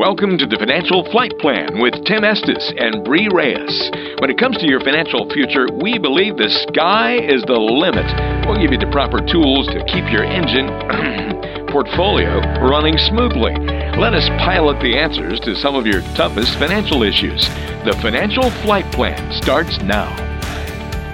Welcome to the Financial Flight Plan with Tim Estes and Bree Reyes. When it comes to your financial future, we believe the sky is the limit. We'll give you the proper tools to keep your engine portfolio running smoothly. Let us pilot the answers to some of your toughest financial issues. The Financial Flight Plan starts now.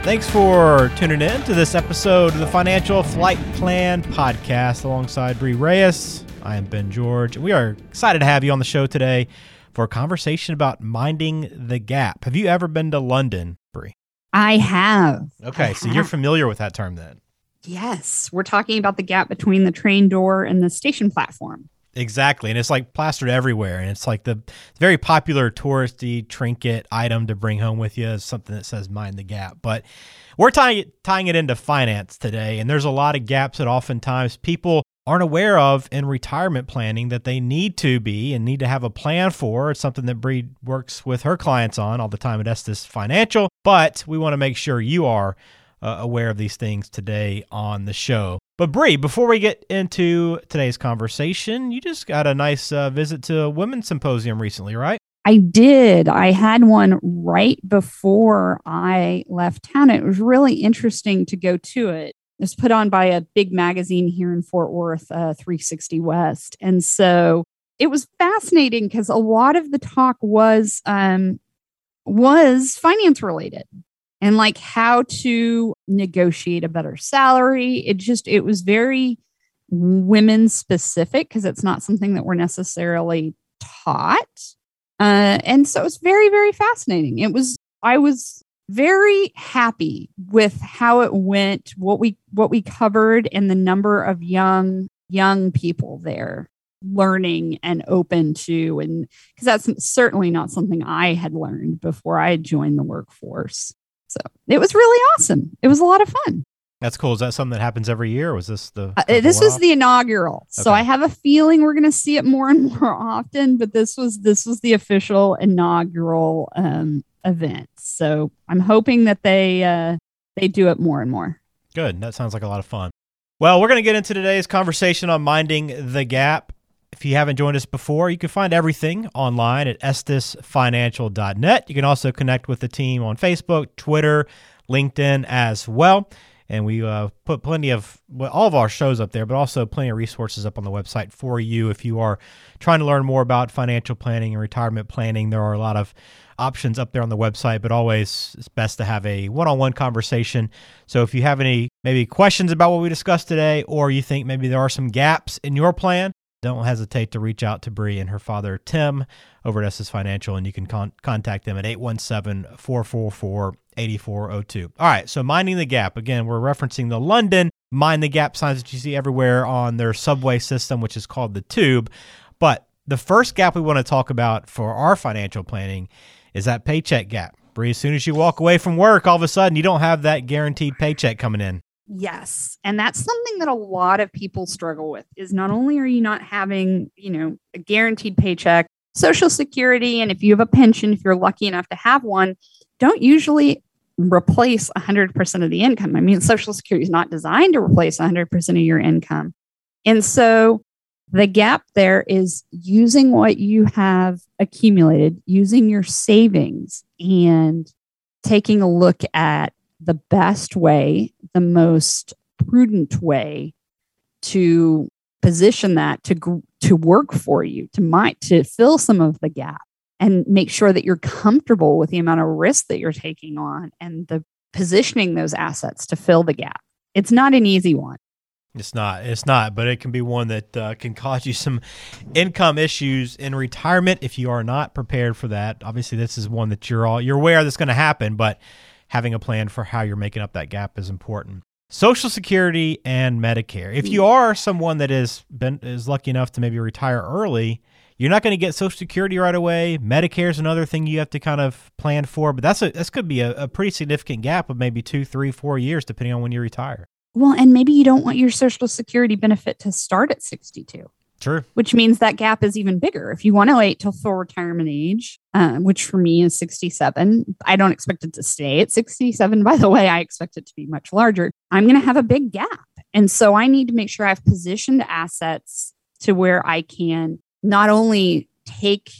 Thanks for tuning in to this episode of the Financial Flight Plan podcast alongside Bree Reyes. I am Ben George, we are excited to have you on the show today for a conversation about minding the gap. Have you ever been to London, Bree? I have. Okay, I so have. you're familiar with that term then. Yes, we're talking about the gap between the train door and the station platform. Exactly. And it's like plastered everywhere. And it's like the very popular touristy trinket item to bring home with you is something that says mind the gap. But we're tying it, tying it into finance today. And there's a lot of gaps that oftentimes people aren't aware of in retirement planning that they need to be and need to have a plan for. It's something that Bree works with her clients on all the time at Estes Financial. But we want to make sure you are uh, aware of these things today on the show. But Bree, before we get into today's conversation, you just got a nice uh, visit to a women's symposium recently, right? I did. I had one right before I left town. It was really interesting to go to it. It was put on by a big magazine here in Fort Worth, uh, 360 West. And so it was fascinating because a lot of the talk was um, was finance related and like how to negotiate a better salary. It just it was very women specific because it's not something that we're necessarily taught. Uh, and so it's very very fascinating. It was I was very happy with how it went, what we what we covered, and the number of young young people there learning and open to and because that's certainly not something I had learned before I joined the workforce. So it was really awesome. It was a lot of fun. That's cool. Is that something that happens every year? was this the uh, this was the inaugural? Okay. So I have a feeling we're going to see it more and more often. But this was this was the official inaugural um, event. So I'm hoping that they uh, they do it more and more. Good. That sounds like a lot of fun. Well, we're going to get into today's conversation on minding the gap. If you haven't joined us before, you can find everything online at estesfinancial.net. You can also connect with the team on Facebook, Twitter, LinkedIn as well. And we uh, put plenty of well, all of our shows up there, but also plenty of resources up on the website for you if you are trying to learn more about financial planning and retirement planning. There are a lot of options up there on the website, but always it's best to have a one on one conversation. So if you have any maybe questions about what we discussed today, or you think maybe there are some gaps in your plan, don't hesitate to reach out to Bree and her father, Tim, over at Estes Financial, and you can con- contact them at 817 444 8402. All right, so minding the gap. Again, we're referencing the London mind the gap signs that you see everywhere on their subway system, which is called the Tube. But the first gap we want to talk about for our financial planning is that paycheck gap. Bree, as soon as you walk away from work, all of a sudden you don't have that guaranteed paycheck coming in. Yes. And that's something that a lot of people struggle with is not only are you not having, you know, a guaranteed paycheck, social security, and if you have a pension, if you're lucky enough to have one, don't usually replace 100% of the income. I mean, social security is not designed to replace 100% of your income. And so the gap there is using what you have accumulated, using your savings and taking a look at the best way, the most prudent way to position that to to work for you, to might to fill some of the gap and make sure that you're comfortable with the amount of risk that you're taking on and the positioning those assets to fill the gap. It's not an easy one. It's not. It's not, but it can be one that uh, can cause you some income issues in retirement if you are not prepared for that. Obviously, this is one that you're all you're aware that's going to happen, but having a plan for how you're making up that gap is important. Social Security and Medicare. If you are someone that is been is lucky enough to maybe retire early, you're not going to get Social Security right away. Medicare is another thing you have to kind of plan for, but that's a that's could be a, a pretty significant gap of maybe two, three, four years, depending on when you retire. Well, and maybe you don't want your Social Security benefit to start at 62. True. Which means that gap is even bigger. If you want to wait till full retirement age, uh, which for me is 67, I don't expect it to stay at 67. By the way, I expect it to be much larger. I'm going to have a big gap. And so I need to make sure I've positioned assets to where I can not only take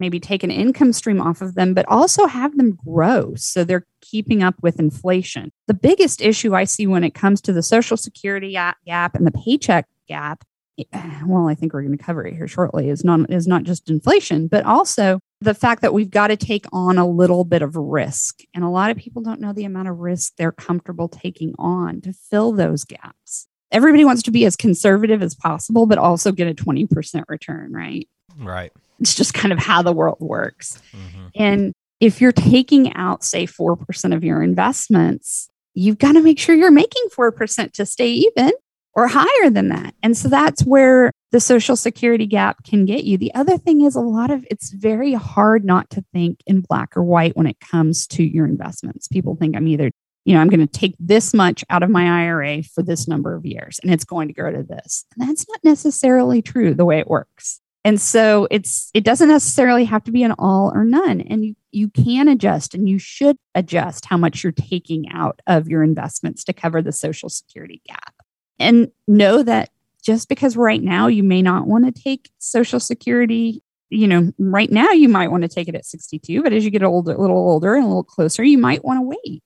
maybe take an income stream off of them, but also have them grow so they're keeping up with inflation. The biggest issue I see when it comes to the Social Security gap and the paycheck gap eh, well, I think we're going to cover it here shortly, is not is not just inflation, but also the fact that we've got to take on a little bit of risk. And a lot of people don't know the amount of risk they're comfortable taking on to fill those gaps. Everybody wants to be as conservative as possible, but also get a 20% return, right? Right. It's just kind of how the world works. Mm-hmm. And if you're taking out, say, 4% of your investments, you've got to make sure you're making 4% to stay even or higher than that. And so that's where the social security gap can get you. The other thing is a lot of it's very hard not to think in black or white when it comes to your investments. People think I'm either, you know, I'm going to take this much out of my IRA for this number of years and it's going to go to this. And that's not necessarily true the way it works. And so it's it doesn't necessarily have to be an all or none and you you can adjust and you should adjust how much you're taking out of your investments to cover the social security gap. And know that just because right now you may not want to take social security you know right now you might want to take it at 62 but as you get older a little older and a little closer you might want to wait.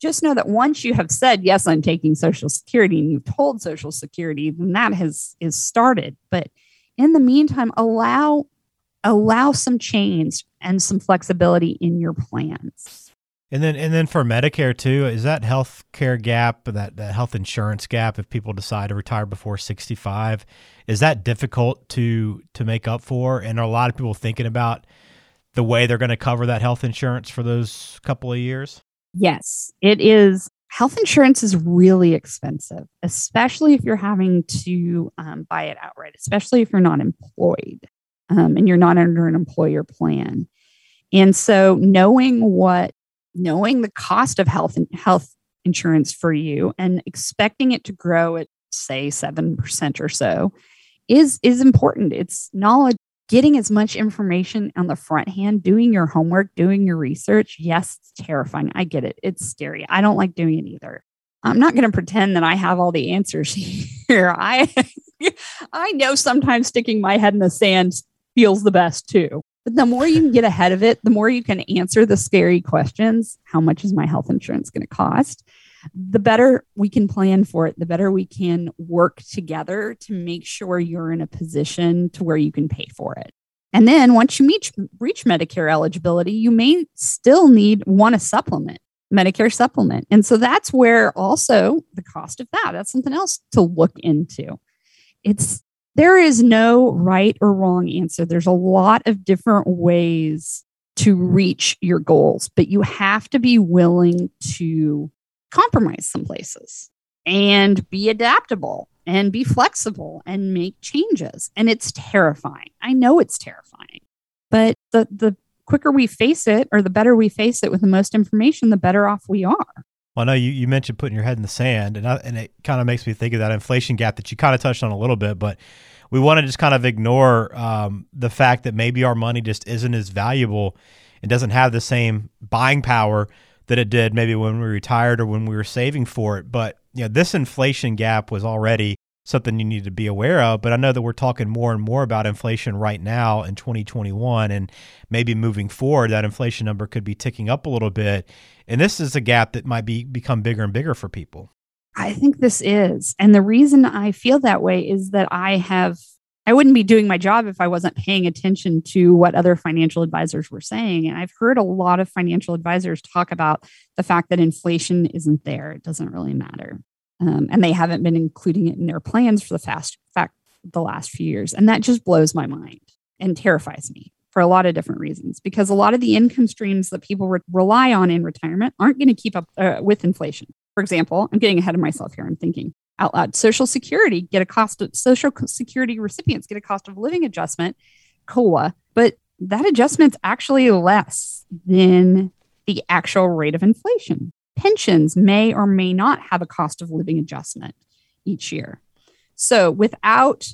Just know that once you have said yes i'm taking social security and you've told social security then that has is started. But in the meantime allow allow some change and some flexibility in your plans and then and then for Medicare too, is that health care gap, that, that health insurance gap if people decide to retire before 65, is that difficult to to make up for? And are a lot of people thinking about the way they're going to cover that health insurance for those couple of years? Yes, it is. Health insurance is really expensive, especially if you're having to um, buy it outright, especially if you're not employed um, and you're not under an employer plan. And so, knowing what knowing the cost of health and health insurance for you and expecting it to grow at say 7% or so is is important it's knowledge getting as much information on the front hand doing your homework doing your research yes it's terrifying. I get it. It's scary. I don't like doing it either. I'm not going to pretend that i have all the answers here. I i know sometimes sticking my head in the sand feels the best too. But the more you can get ahead of it, the more you can answer the scary questions. How much is my health insurance going to cost? The better we can plan for it, the better we can work together to make sure you're in a position to where you can pay for it. And then once you meet, reach Medicare eligibility, you may still need want a supplement, Medicare supplement. And so that's where also the cost of that, that's something else to look into. It's there is no right or wrong answer. There's a lot of different ways to reach your goals, but you have to be willing to compromise some places and be adaptable and be flexible and make changes. And it's terrifying. I know it's terrifying, but the, the quicker we face it or the better we face it with the most information, the better off we are. Well, I know you, you mentioned putting your head in the sand, and I, and it kind of makes me think of that inflation gap that you kind of touched on a little bit, but we want to just kind of ignore um, the fact that maybe our money just isn't as valuable and doesn't have the same buying power that it did maybe when we retired or when we were saving for it. But you know, this inflation gap was already something you need to be aware of. But I know that we're talking more and more about inflation right now in 2021, and maybe moving forward, that inflation number could be ticking up a little bit. And this is a gap that might be become bigger and bigger for people. I think this is. And the reason I feel that way is that I have, I wouldn't be doing my job if I wasn't paying attention to what other financial advisors were saying. And I've heard a lot of financial advisors talk about the fact that inflation isn't there. It doesn't really matter. Um, and they haven't been including it in their plans for the fast fact the last few years. And that just blows my mind and terrifies me for a lot of different reasons because a lot of the income streams that people re- rely on in retirement aren't going to keep up uh, with inflation. For example, I'm getting ahead of myself here. I'm thinking out loud. Social Security get a cost of Social Security recipients get a cost of living adjustment, COLA, but that adjustment's actually less than the actual rate of inflation. Pensions may or may not have a cost of living adjustment each year. So without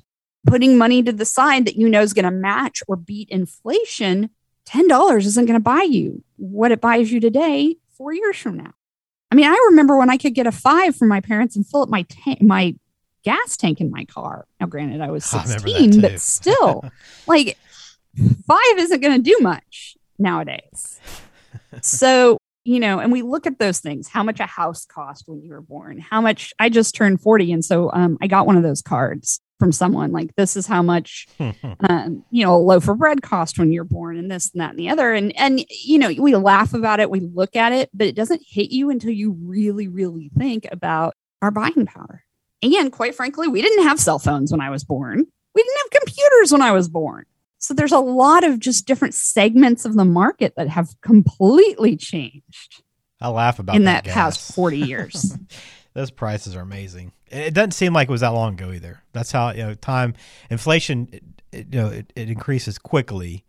putting money to the side that you know is going to match or beat inflation, $10 isn't going to buy you what it buys you today four years from now. I mean, I remember when I could get a five from my parents and fill up my tank, my gas tank in my car. Now, granted, I was 16, I but still, like five isn't going to do much nowadays. so, you know, and we look at those things how much a house cost when you were born, how much I just turned 40. And so um, I got one of those cards from someone like, this is how much, um, you know, a loaf of bread cost when you're born, and this and that and the other. And, and, you know, we laugh about it, we look at it, but it doesn't hit you until you really, really think about our buying power. And quite frankly, we didn't have cell phones when I was born. We didn't have computers when I was born. So there's a lot of just different segments of the market that have completely changed. I laugh about in that, that past 40 years. Those prices are amazing. It doesn't seem like it was that long ago either. That's how you know time inflation. It, it, you know it, it, increases quickly,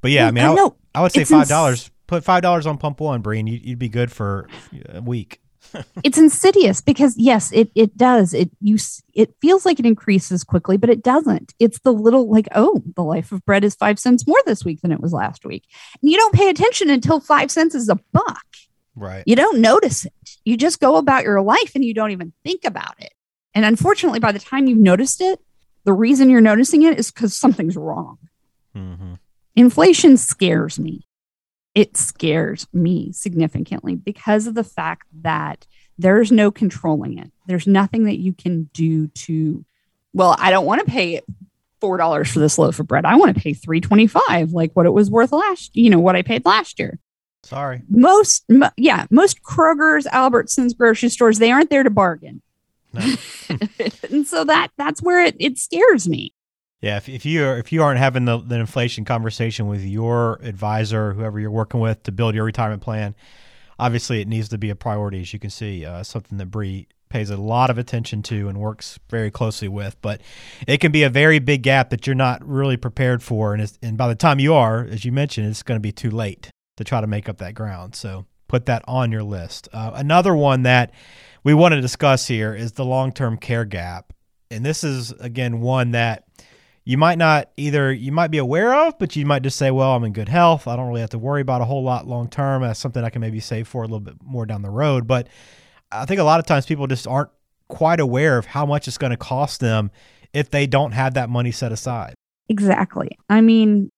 but yeah, I mean, I, I, I would say five dollars. Ins- put five dollars on pump one, Bree, and you, you'd be good for a week. it's insidious because yes, it it does. It you it feels like it increases quickly, but it doesn't. It's the little like, oh, the life of bread is five cents more this week than it was last week. And you don't pay attention until five cents is a buck. Right. You don't notice it. You just go about your life and you don't even think about it. And unfortunately, by the time you've noticed it, the reason you're noticing it is because something's wrong. Mm-hmm. Inflation scares me it scares me significantly because of the fact that there's no controlling it. There's nothing that you can do to, well, I don't want to pay four dollars for this loaf of bread. I want to pay three twenty five, like what it was worth last, you know, what I paid last year. Sorry. Most, yeah, most Kroger's, Albertsons, grocery stores, they aren't there to bargain. No. and so that that's where it, it scares me. Yeah, if, if you are, if you aren't having the, the inflation conversation with your advisor, whoever you're working with to build your retirement plan, obviously it needs to be a priority. As you can see, uh, something that Bree pays a lot of attention to and works very closely with. But it can be a very big gap that you're not really prepared for, and and by the time you are, as you mentioned, it's going to be too late to try to make up that ground. So put that on your list. Uh, another one that we want to discuss here is the long term care gap, and this is again one that you might not either you might be aware of, but you might just say, "Well, I'm in good health. I don't really have to worry about a whole lot long term. That's something I can maybe save for a little bit more down the road." But I think a lot of times people just aren't quite aware of how much it's going to cost them if they don't have that money set aside. Exactly. I mean,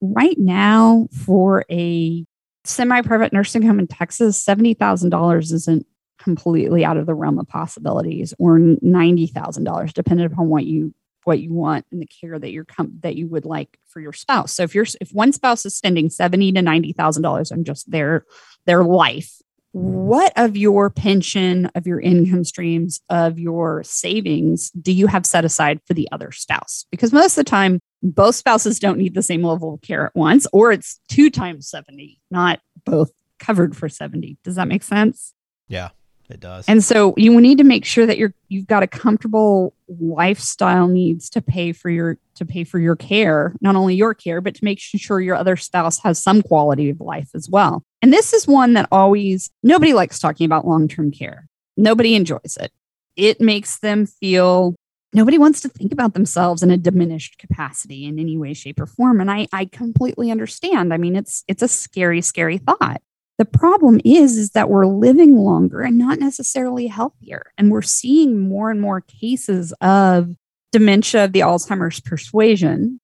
right now for a semi-private nursing home in Texas, $70,000 isn't completely out of the realm of possibilities or $90,000 depending upon what you what you want and the care that you're com- that you would like for your spouse. So if you're if one spouse is spending seventy to ninety thousand dollars on just their their life, what of your pension, of your income streams, of your savings do you have set aside for the other spouse? Because most of the time, both spouses don't need the same level of care at once, or it's two times 70, not both covered for 70. Does that make sense? Yeah. It does. And so you need to make sure that you're you've got a comfortable lifestyle needs to pay for your to pay for your care, not only your care, but to make sure your other spouse has some quality of life as well. And this is one that always nobody likes talking about long-term care. Nobody enjoys it. It makes them feel nobody wants to think about themselves in a diminished capacity in any way shape or form and i i completely understand i mean it's it's a scary scary thought the problem is, is that we're living longer and not necessarily healthier. And we're seeing more and more cases of dementia of the Alzheimer's persuasion.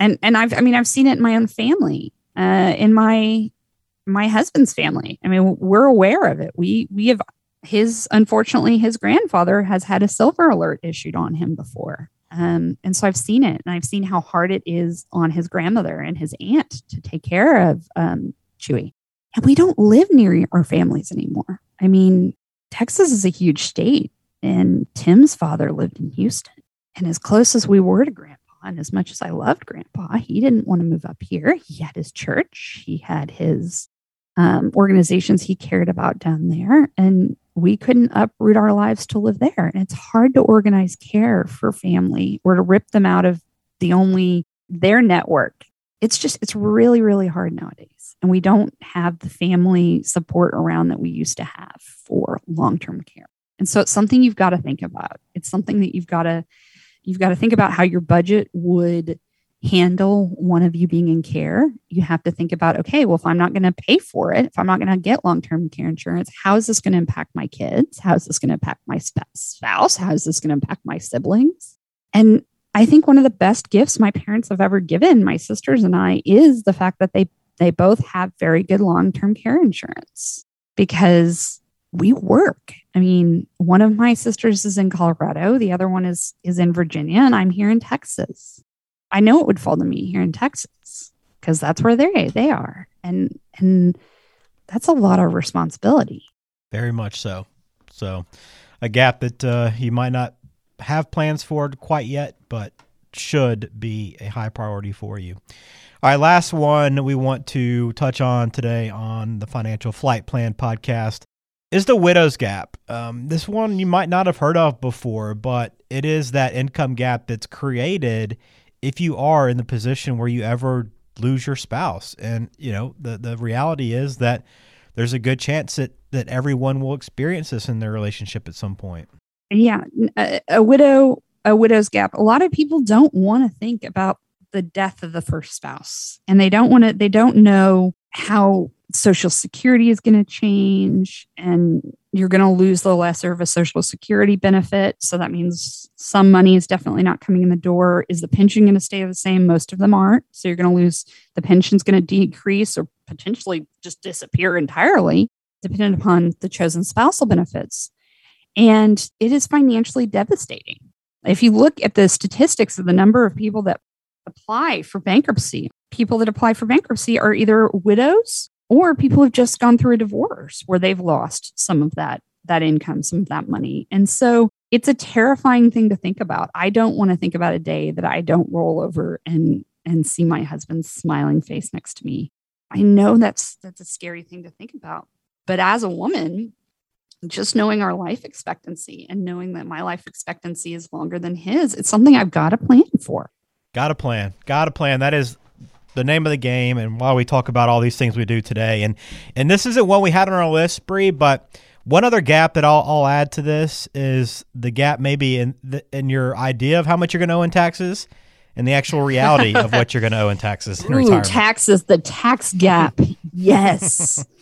And and I've I mean I've seen it in my own family, uh, in my my husband's family. I mean, we're aware of it. We we have his unfortunately his grandfather has had a silver alert issued on him before. Um, and so I've seen it and I've seen how hard it is on his grandmother and his aunt to take care of um, Chewy. And we don't live near our families anymore. I mean, Texas is a huge state, and Tim's father lived in Houston. And as close as we were to Grandpa, and as much as I loved Grandpa, he didn't want to move up here. He had his church, he had his um, organizations he cared about down there. And we couldn't uproot our lives to live there. And it's hard to organize care for family or to rip them out of the only their network. It's just, it's really, really hard nowadays and we don't have the family support around that we used to have for long-term care. And so it's something you've got to think about. It's something that you've got to you've got to think about how your budget would handle one of you being in care. You have to think about okay, well if I'm not going to pay for it, if I'm not going to get long-term care insurance, how is this going to impact my kids? How is this going to impact my spouse? How is this going to impact my siblings? And I think one of the best gifts my parents have ever given my sisters and I is the fact that they they both have very good long-term care insurance because we work. I mean, one of my sisters is in Colorado, the other one is is in Virginia, and I'm here in Texas. I know it would fall to me here in Texas because that's where they they are. And and that's a lot of responsibility. Very much so. So, a gap that uh, you might not have plans for quite yet, but should be a high priority for you. All right, last one we want to touch on today on the Financial Flight Plan podcast is the widow's gap. Um, this one you might not have heard of before, but it is that income gap that's created if you are in the position where you ever lose your spouse. And, you know, the, the reality is that there's a good chance that, that everyone will experience this in their relationship at some point. Yeah. A, a widow, a widow's gap. A lot of people don't want to think about the death of the first spouse and they don't want to, they don't know how social security is going to change and you're going to lose the lesser of a social security benefit so that means some money is definitely not coming in the door is the pension going to stay the same most of them aren't so you're going to lose the pension's going to decrease or potentially just disappear entirely dependent upon the chosen spousal benefits and it is financially devastating. If you look at the statistics of the number of people that apply for bankruptcy people that apply for bankruptcy are either widows or people who have just gone through a divorce where they've lost some of that that income some of that money. And so it's a terrifying thing to think about. I don't want to think about a day that i don't roll over and and see my husband's smiling face next to me. I know that's that's a scary thing to think about but as a woman just knowing our life expectancy and knowing that my life expectancy is longer than his it's something i've got to plan for got a plan got a plan that is the name of the game and while we talk about all these things we do today. And and this isn't one we had on our list, Bree, but one other gap that I'll, I'll add to this is the gap maybe in the, in your idea of how much you're going to owe in taxes and the actual reality of what you're going to owe in taxes in Ooh, retirement. taxes, the tax gap. yes.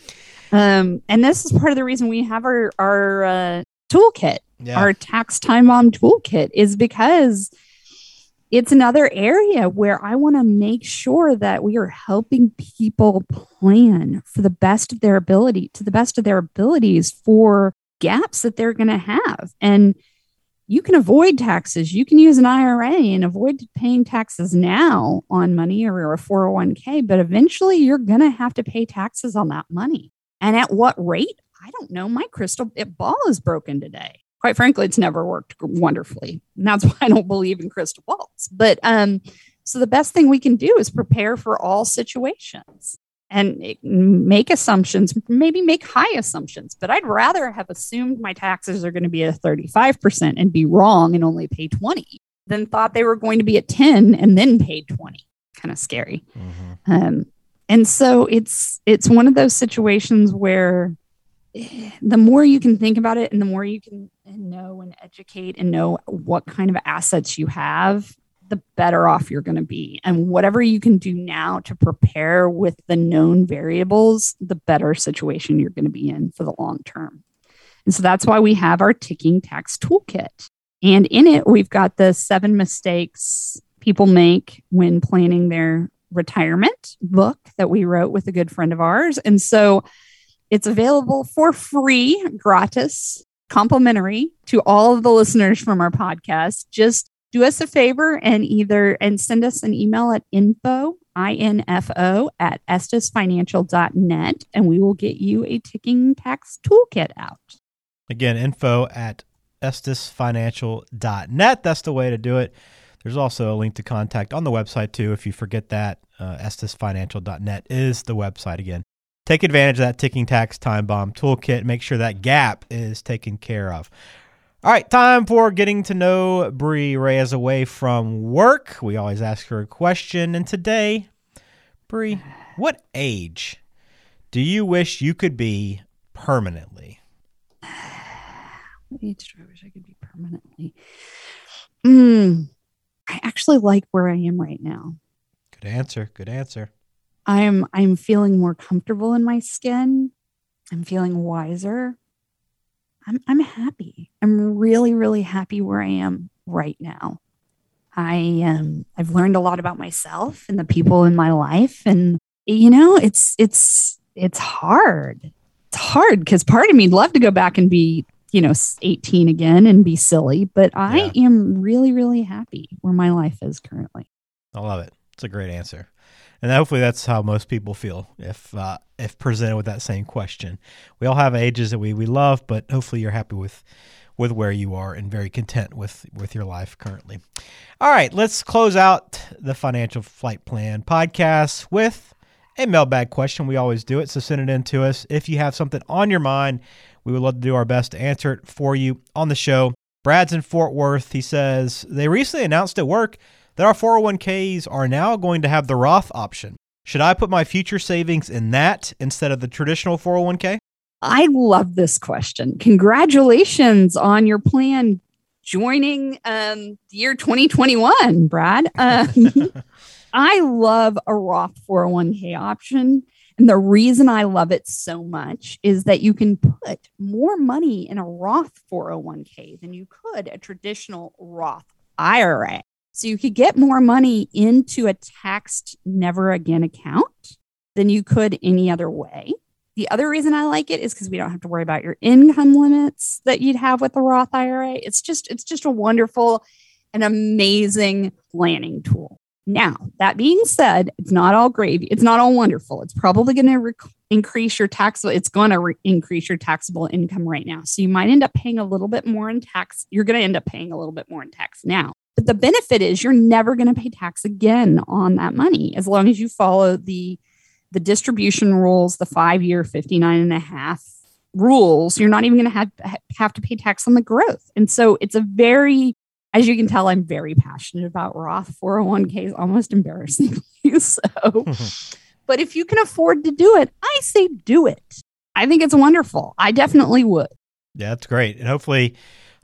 Um, and this is part of the reason we have our our uh, toolkit, Yeah. our tax time bomb toolkit, is because it's another area where I want to make sure that we are helping people plan for the best of their ability, to the best of their abilities for gaps that they're going to have. And you can avoid taxes. You can use an IRA and avoid paying taxes now on money or a 401k, but eventually you're going to have to pay taxes on that money. And at what rate? I don't know. My crystal ball is broken today quite frankly, it's never worked wonderfully. And that's why I don't believe in crystal balls. But um, so the best thing we can do is prepare for all situations and make assumptions, maybe make high assumptions. But I'd rather have assumed my taxes are going to be at 35% and be wrong and only pay 20 than thought they were going to be at 10 and then paid 20. Kind of scary. Mm-hmm. Um, and so it's it's one of those situations where eh, the more you can think about it and the more you can know and educate and know what kind of assets you have the better off you're going to be. And whatever you can do now to prepare with the known variables the better situation you're going to be in for the long term. And so that's why we have our ticking tax toolkit. And in it we've got the seven mistakes people make when planning their retirement book that we wrote with a good friend of ours and so it's available for free, gratis, complimentary to all of the listeners from our podcast. Just do us a favor and either and send us an email at info info at estesfinancial.net and we will get you a ticking tax toolkit out. Again, info at estesfinancial.net. That's the way to do it. There's also a link to contact on the website too. If you forget that, uh, estesfinancial.net is the website again take advantage of that ticking tax time bomb toolkit. Make sure that gap is taken care of. All right, time for getting to know Bree Reyes away from work. We always ask her a question, and today, Bree, what age do you wish you could be permanently? What age do I wish I could be permanently? Mm, I actually like where I am right now. Good answer. Good answer. I'm I'm feeling more comfortable in my skin. I'm feeling wiser. I'm I'm happy. I'm really really happy where I am right now. I um I've learned a lot about myself and the people in my life and you know, it's it's it's hard. It's hard cuz part of me'd love to go back and be, you know, 18 again and be silly, but I yeah. am really really happy where my life is currently. I love it. It's a great answer. And hopefully that's how most people feel if uh, if presented with that same question. We all have ages that we, we love, but hopefully you're happy with with where you are and very content with with your life currently. All right, let's close out the financial flight plan podcast with a mailbag question. We always do it, so send it in to us if you have something on your mind. We would love to do our best to answer it for you on the show. Brad's in Fort Worth. He says they recently announced at work that our 401ks are now going to have the Roth option. Should I put my future savings in that instead of the traditional 401k? I love this question. Congratulations on your plan joining um, year 2021, Brad. Um, I love a Roth 401k option. And the reason I love it so much is that you can put more money in a Roth 401k than you could a traditional Roth IRA. So you could get more money into a taxed never again account than you could any other way. The other reason I like it is because we don't have to worry about your income limits that you'd have with the Roth IRA. It's just it's just a wonderful and amazing planning tool. Now, that being said, it's not all gravy. It's not all wonderful. It's probably going to increase your taxable. It's going to re- increase your taxable income right now. So you might end up paying a little bit more in tax. You're going to end up paying a little bit more in tax now. But the benefit is you're never going to pay tax again on that money as long as you follow the the distribution rules, the five year, 59 and a half rules, you're not even going to have, have to pay tax on the growth. And so it's a very, as you can tell, I'm very passionate about Roth 401ks, almost embarrassingly so. but if you can afford to do it, I say do it. I think it's wonderful. I definitely would. Yeah, that's great. And hopefully,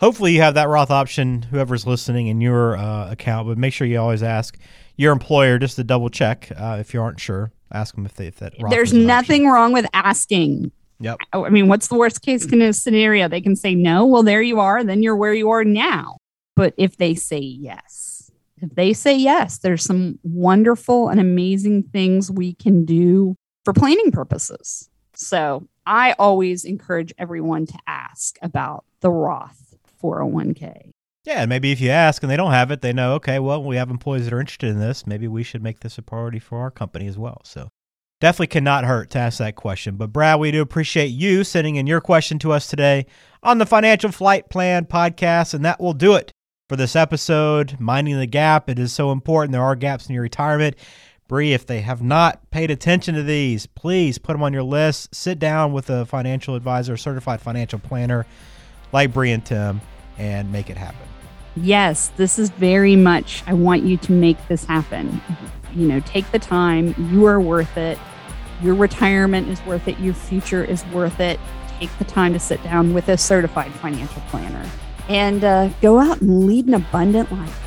hopefully you have that Roth option, whoever's listening in your uh, account, but make sure you always ask your employer just to double check uh, if you aren't sure. Ask them if they if that. Roth There's nothing option. wrong with asking. Yep. I mean, what's the worst case scenario? They can say no. Well, there you are. Then you're where you are now. But if they say yes, if they say yes, there's some wonderful and amazing things we can do for planning purposes. So I always encourage everyone to ask about the Roth 401k. Yeah, maybe if you ask and they don't have it, they know, okay, well, we have employees that are interested in this. Maybe we should make this a priority for our company as well. So definitely cannot hurt to ask that question. But Brad, we do appreciate you sending in your question to us today on the Financial Flight Plan podcast. And that will do it for this episode. Minding the gap, it is so important. There are gaps in your retirement. Bree, if they have not paid attention to these, please put them on your list. Sit down with a financial advisor, certified financial planner like Bree and Tim, and make it happen yes, this is very much, I want you to make this happen. You know, take the time. You are worth it. Your retirement is worth it. Your future is worth it. Take the time to sit down with a certified financial planner and uh, go out and lead an abundant life.